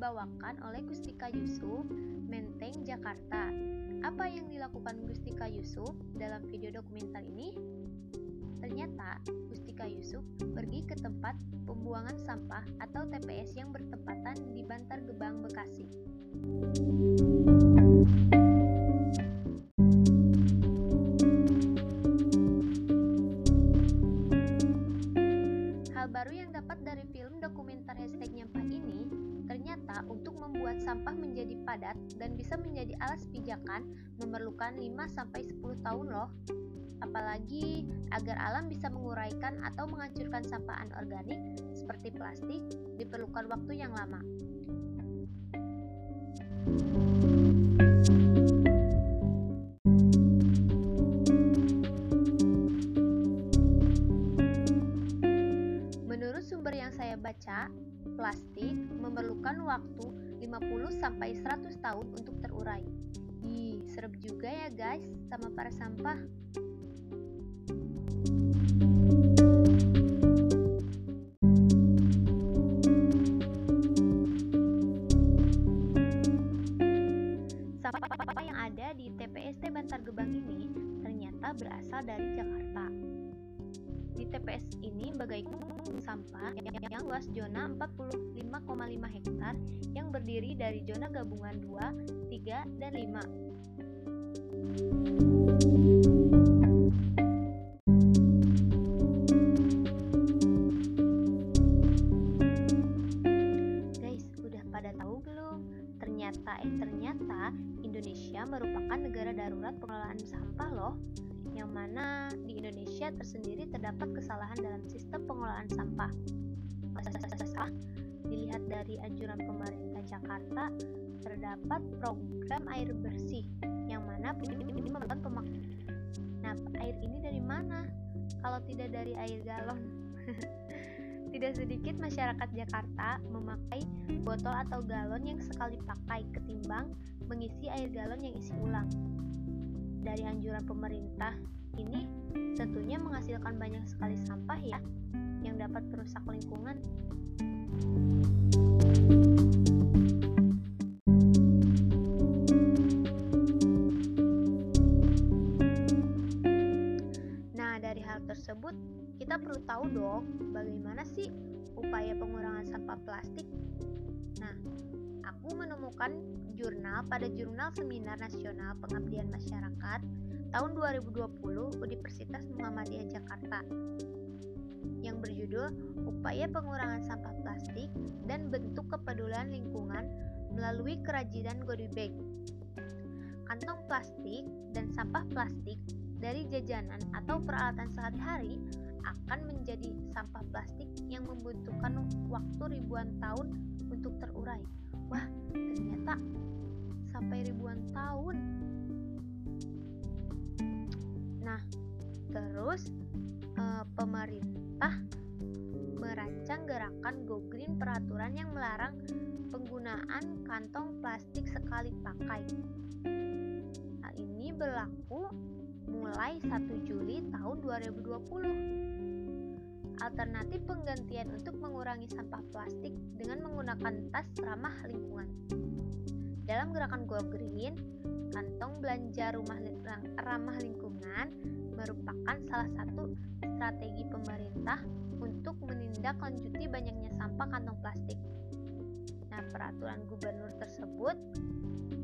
dibawakan oleh Gustika Yusuf, Menteng, Jakarta. Apa yang dilakukan Gustika Yusuf dalam video dokumenter ini? Ternyata Gustika Yusuf pergi ke tempat pembuangan sampah atau TPS yang bertepatan di Bantar Gebang, Bekasi. Hal baru yang dapat dari film dokumenter hashtag untuk membuat sampah menjadi padat dan bisa menjadi alas pijakan memerlukan 5-10 tahun loh. Apalagi agar alam bisa menguraikan atau menghancurkan sampah anorganik seperti plastik diperlukan waktu yang lama. Menurut sumber yang saya baca, plastik memerlukan waktu 50 sampai 100 tahun untuk terurai. Ih, serem juga ya guys sama para sampah. Sampah yang ada di TPST Bantar Gebang ini ternyata berasal dari Jakarta. Di TPS ini bagaikan sampah yang, luas zona 45,5 hektar yang berdiri dari zona gabungan 2, 3, dan 5. Guys, udah pada tahu belum? Ternyata eh ternyata Indonesia merupakan negara darurat pengelolaan sampah loh yang mana di Indonesia tersendiri terdapat kesalahan dalam sistem pengelolaan sampah. Dilihat dari anjuran pemerintah Jakarta terdapat program air bersih yang mana ini merupakan pemakaian. Nah, air ini dari mana? Kalau tidak dari air galon. tidak sedikit masyarakat Jakarta memakai botol atau galon yang sekali pakai ketimbang mengisi air galon yang isi ulang dari anjuran pemerintah ini tentunya menghasilkan banyak sekali sampah ya yang dapat merusak lingkungan. Nah, dari hal tersebut kita perlu tahu dong bagaimana sih upaya pengurangan sampah plastik. Nah, aku menemukan jurnal pada Jurnal Seminar Nasional Pengabdian Masyarakat tahun 2020 Universitas Muhammadiyah Jakarta yang berjudul Upaya Pengurangan Sampah Plastik dan Bentuk Kepedulian Lingkungan melalui Kerajinan Godi Bag. Kantong plastik dan sampah plastik dari jajanan atau peralatan sehari-hari akan menjadi sampah plastik yang membutuhkan waktu ribuan tahun untuk terurai. Wah, ternyata sampai ribuan tahun. Nah, terus eh, pemerintah merancang gerakan Go Green peraturan yang melarang penggunaan kantong plastik sekali pakai. Hal ini berlaku mulai 1 Juli tahun 2020. Alternatif penggantian untuk mengurangi sampah plastik dengan menggunakan tas ramah lingkungan. Dalam gerakan Go Green, kantong belanja rumah ramah lingkungan merupakan salah satu strategi pemerintah untuk menindaklanjuti banyaknya sampah kantong plastik. Nah, peraturan gubernur tersebut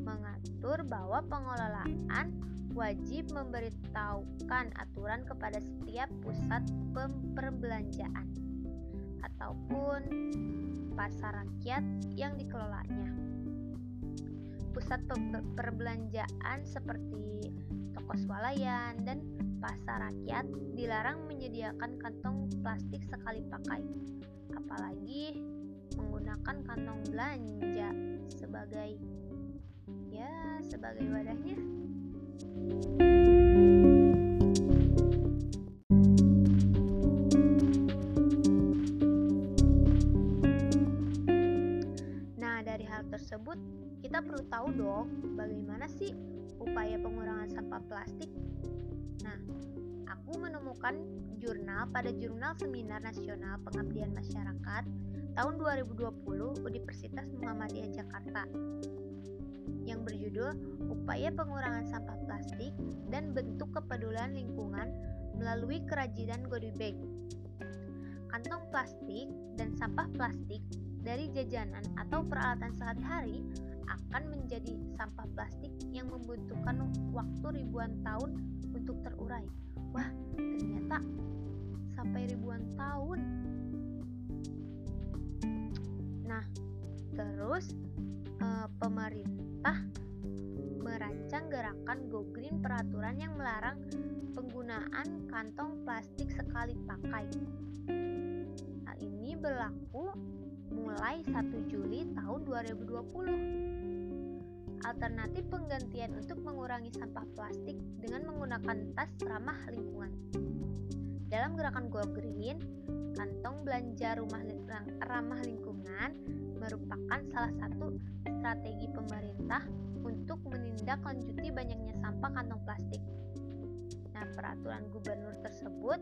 mengatur bahwa pengelolaan wajib memberitahukan aturan kepada setiap pusat perbelanjaan ataupun pasar rakyat yang dikelolanya. Pusat perbelanjaan seperti toko swalayan dan pasar rakyat dilarang menyediakan kantong plastik sekali pakai, apalagi menggunakan kantong belanja sebagai ya sebagai wadahnya. Nah, kita perlu tahu dong bagaimana sih upaya pengurangan sampah plastik. Nah, aku menemukan jurnal pada Jurnal Seminar Nasional Pengabdian Masyarakat tahun 2020 Universitas Muhammadiyah Jakarta yang berjudul Upaya Pengurangan Sampah Plastik dan Bentuk Kepedulian Lingkungan melalui Kerajinan Goodie Bag. Kantong plastik dan sampah plastik dari jajanan atau peralatan sehari-hari akan menjadi sampah plastik yang membutuhkan waktu ribuan tahun untuk terurai. Wah, ternyata sampai ribuan tahun. Nah, terus eh, pemerintah merancang gerakan Go Green peraturan yang melarang penggunaan kantong plastik sekali pakai. Hal ini berlaku mulai 1 Juli tahun 2020. Alternatif penggantian untuk mengurangi sampah plastik dengan menggunakan tas ramah lingkungan. Dalam gerakan Go Green, kantong belanja rumah ramah lingkungan merupakan salah satu strategi pemerintah untuk menindaklanjuti banyaknya sampah kantong plastik. Nah, peraturan gubernur tersebut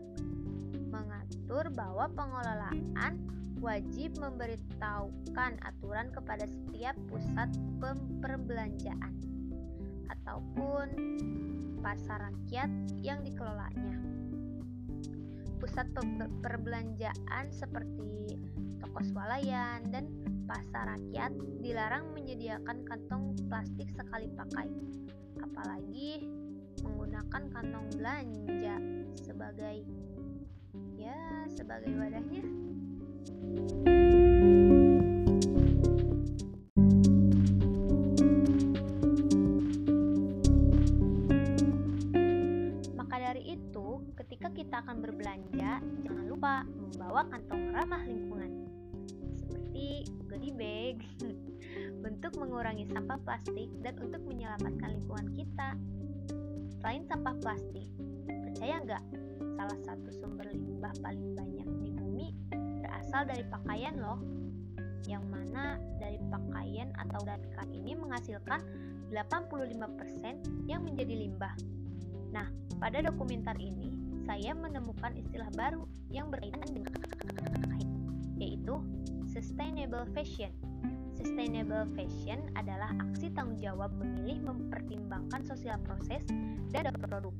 mengatur bahwa pengelolaan wajib memberitahukan aturan kepada setiap pusat perbelanjaan ataupun pasar rakyat yang dikelolanya. Pusat perbelanjaan seperti toko swalayan dan pasar rakyat dilarang menyediakan kantong plastik sekali pakai, apalagi menggunakan kantong belanja sebagai sebagai wadahnya. Maka dari itu, ketika kita akan berbelanja, jangan lupa membawa kantong ramah lingkungan seperti goodie bag untuk mengurangi sampah plastik dan untuk menyelamatkan lingkungan kita. Selain sampah plastik, berasal dari pakaian loh yang mana dari pakaian atau datkan ini menghasilkan 85% yang menjadi limbah. Nah, pada dokumenter ini saya menemukan istilah baru yang berkaitan dengan yaitu sustainable fashion. Sustainable fashion adalah aksi tanggung jawab memilih mempertimbangkan sosial proses dan produk.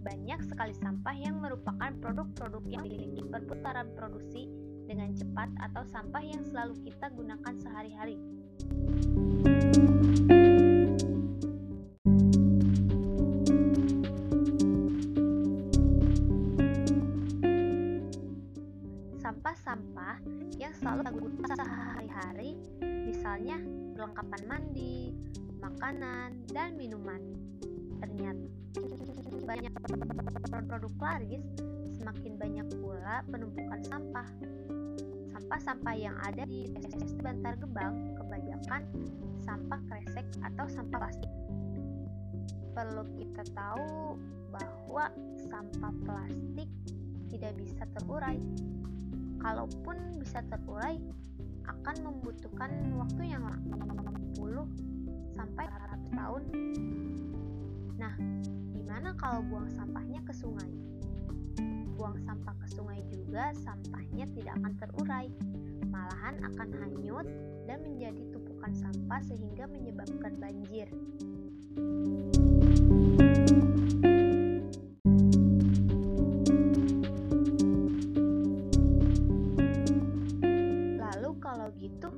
Banyak sekali sampah yang merupakan produk-produk yang memiliki perputaran produksi dengan cepat atau sampah yang selalu kita gunakan sehari-hari. Sampah-sampah yang selalu kita gunakan sehari-hari, misalnya perlengkapan mandi, makanan, dan minuman. Ternyata banyak produk laris, semakin banyak pula penumpukan sampah. Sampah-sampah yang ada di Bantar Gebang kebanyakan sampah kresek atau sampah plastik. Perlu kita tahu bahwa sampah plastik tidak bisa terurai. Kalaupun bisa terurai, akan membutuhkan waktu yang lama 10 sampai 100 tahun. Nah, gimana kalau buang sampahnya ke sungai? Buang sampah ke sungai juga sampahnya tidak akan terurai, malahan akan hanyut dan menjadi tumpukan sampah sehingga menyebabkan banjir. Lalu kalau gitu,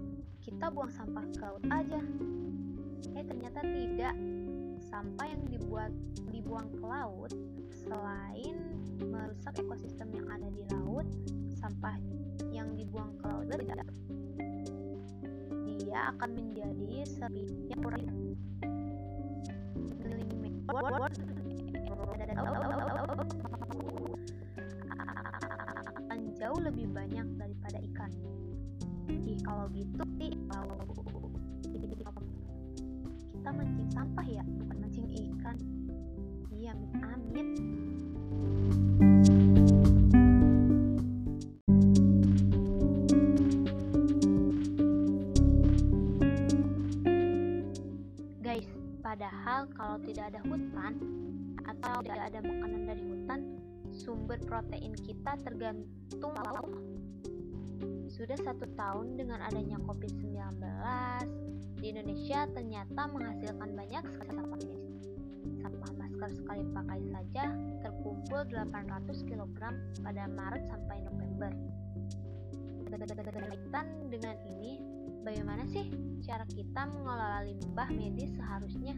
kita buang sampah ke laut aja. Eh ternyata tidak. Sampah yang dibuat dibuang ke laut selain merusak ekosistem yang ada di laut, sampah yang dibuang ke laut tidak dia akan menjadi sepi yang kurang akan jauh lebih banyak daripada ikan. Ih, kalau gitu Iya, amit-amit. Guys, padahal kalau tidak ada hutan atau tidak ada makanan dari hutan, sumber protein kita tergantung sudah satu tahun dengan adanya COVID-19 di Indonesia ternyata menghasilkan banyak sampah sampah masker sekali pakai saja terkumpul 800 kg pada Maret sampai November. Berkaitan dengan ini bagaimana sih cara kita mengelola limbah medis seharusnya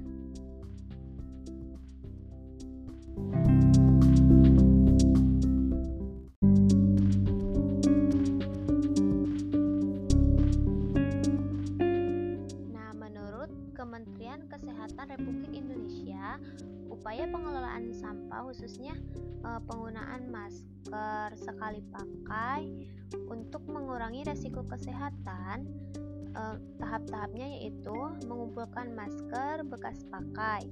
khususnya eh, penggunaan masker sekali pakai untuk mengurangi resiko kesehatan eh, tahap-tahapnya yaitu mengumpulkan masker bekas pakai.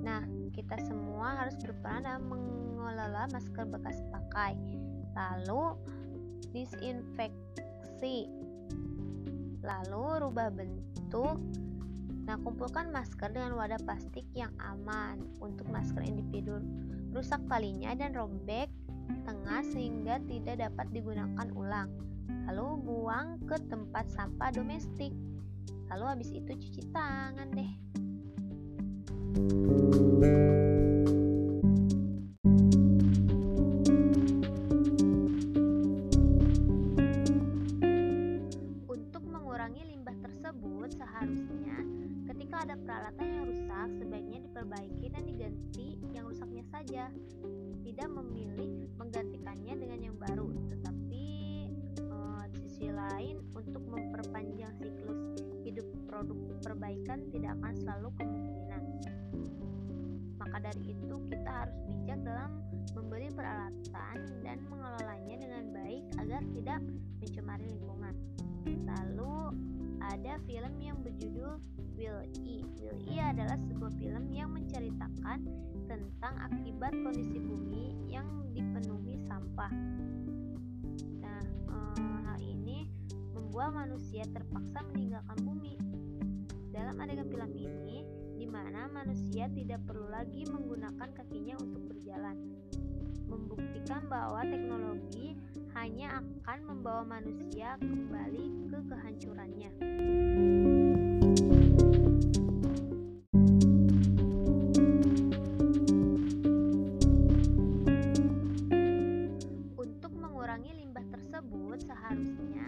Nah, kita semua harus berperan dalam mengelola masker bekas pakai. Lalu disinfeksi. Lalu rubah bentuk Nah, kumpulkan masker dengan wadah plastik yang aman untuk masker individu. Rusak talinya dan robek tengah sehingga tidak dapat digunakan ulang. Lalu buang ke tempat sampah domestik. Lalu habis itu cuci tangan deh. Untuk mengurangi limbah tersebut, seharusnya ketika ada peralatan yang rusak, sebaiknya diperbaiki dan diganti yang rusaknya saja. Tidak memilih menggantikannya dengan yang baru, tetapi di sisi lain untuk memperpanjang siklus hidup produk perbaikan tidak akan selalu kemungkinan. Maka dari itu kita harus bijak dalam membeli peralatan dan mengelolanya dengan baik agar tidak mencemari lingkungan. Lalu ada film yang berjudul Will E. Will E adalah sebuah film yang menceritakan tentang akibat kondisi bumi yang dipenuhi sampah. Nah, eh, hal ini membuat manusia terpaksa meninggalkan bumi. Dalam adegan film ini, di mana manusia tidak perlu lagi menggunakan kakinya untuk berjalan, membuktikan bahwa teknologi hanya akan membawa manusia kembali ke kehancurannya. Untuk mengurangi limbah tersebut, seharusnya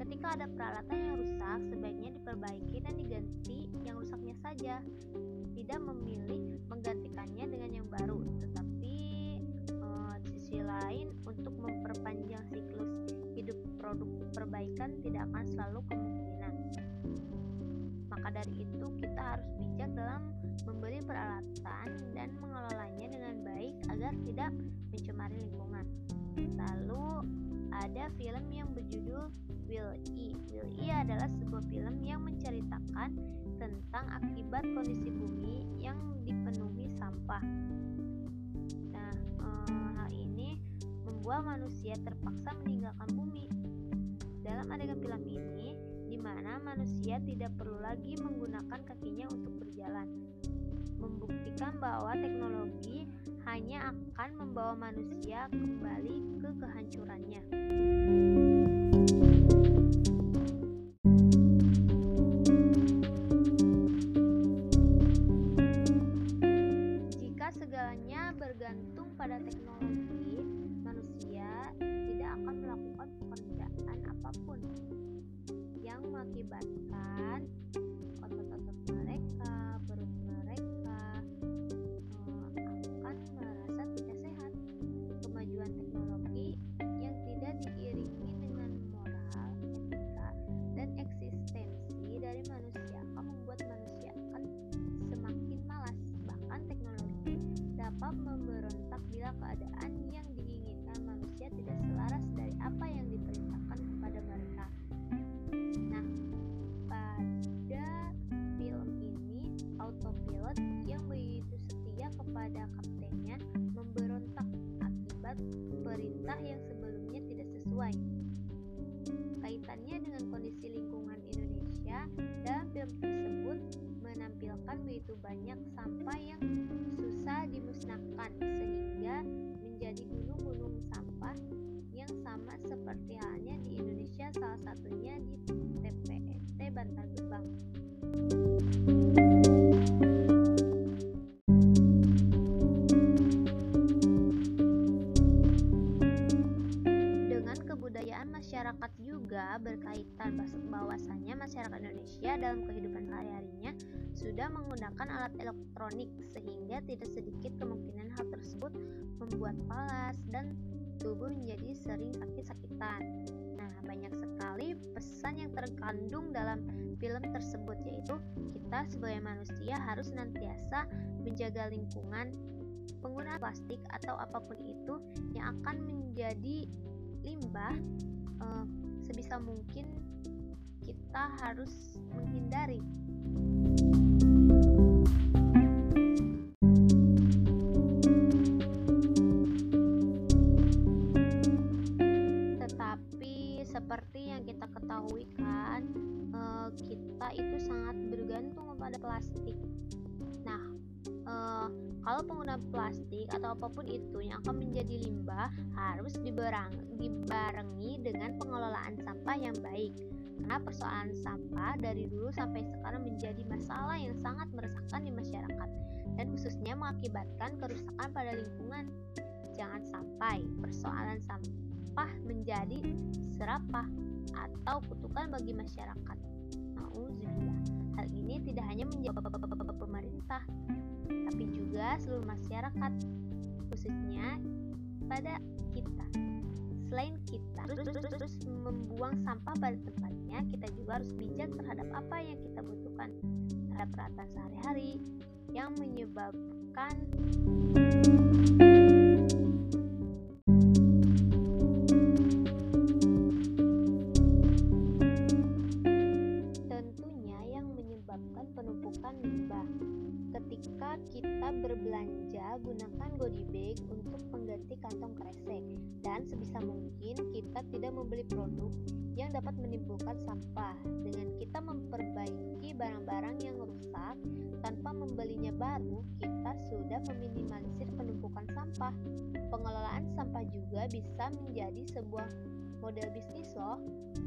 ketika ada peralatan yang rusak, sebaiknya diperbaiki dan diganti yang rusaknya saja. Tidak memilih menggantikannya dengan yang baru, tetapi lain untuk memperpanjang siklus hidup produk perbaikan tidak akan selalu kemungkinan. Maka dari itu kita harus bijak dalam membeli peralatan dan mengelolanya dengan baik agar tidak mencemari lingkungan. Lalu ada film yang berjudul Will E. Will E adalah sebuah film yang menceritakan tentang akibat kondisi bumi yang dipenuhi membuat manusia terpaksa meninggalkan bumi. Dalam adegan film ini, di mana manusia tidak perlu lagi menggunakan kakinya untuk berjalan, membuktikan bahwa teknologi hanya akan membawa manusia kembali ke kehancurannya. Kepada kaptennya memberontak akibat perintah yang sebelumnya tidak sesuai. Kaitannya dengan kondisi lingkungan Indonesia dalam film tersebut menampilkan begitu banyak sampah yang susah dimusnahkan sehingga menjadi gunung-gunung sampah yang sama seperti halnya di Indonesia salah satunya di TPST Bantar Gebang. Masyarakat juga berkaitan bahwasanya masyarakat Indonesia dalam kehidupan sehari-harinya sudah menggunakan alat elektronik sehingga tidak sedikit kemungkinan hal tersebut membuat palas dan tubuh menjadi sering sakit-sakitan. Nah, banyak sekali pesan yang terkandung dalam film tersebut yaitu kita sebagai manusia harus senantiasa menjaga lingkungan, penggunaan plastik atau apa pun itu yang akan menjadi limbah eh, sebisa mungkin kita harus menghindari. Apa pun itu yang akan menjadi limbah harus dibareng, dibarengi dengan pengelolaan sampah yang baik. Karena persoalan sampah dari dulu sampai sekarang menjadi masalah yang sangat meresahkan di masyarakat dan khususnya mengakibatkan kerusakan pada lingkungan. Jangan sampai persoalan sampah menjadi serapah atau kutukan bagi masyarakat. Nauzubillah. Hal ini tidak hanya menjawab pemerintah, tapi juga seluruh masyarakat, khususnya pada kita. Selain kita terus, terus, terus membuang sampah pada tempatnya, kita juga harus bijak terhadap apa yang kita butuhkan terhadap peralatan sehari-hari yang menyebabkan Ketika kita berbelanja, gunakan goodie bag untuk pengganti kantong kresek dan sebisa mungkin kita tidak membeli produk yang dapat menimbulkan sampah. Dengan kita memperbaiki barang-barang yang rusak tanpa membelinya baru, kita sudah meminimalisir penumpukan sampah. Pengelolaan sampah juga bisa menjadi sebuah model bisnis loh.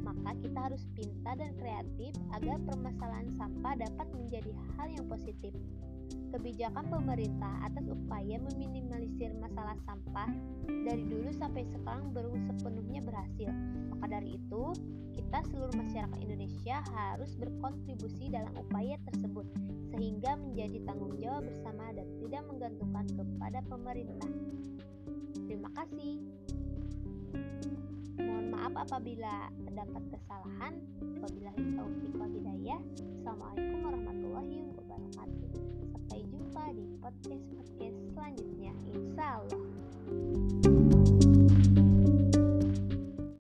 Maka kita harus pintar dan kreatif agar permasalahan sampah dapat menjadi hal yang positif. Kebijakan pemerintah atas upaya meminimalisir masalah sampah dari dulu sampai sekarang belum sepenuhnya berhasil. Maka dari itu, kita seluruh masyarakat Indonesia harus berkontribusi dalam upaya tersebut sehingga menjadi tanggung jawab bersama dan tidak menggantungkan kepada pemerintah. Terima kasih. Mohon maaf apabila terdapat kesalahan. Wabillahi taufiq wal hidayah. Assalamualaikum warahmatullahi wabarakatuh. Jumpa di podcast-podcast selanjutnya. Insya Allah.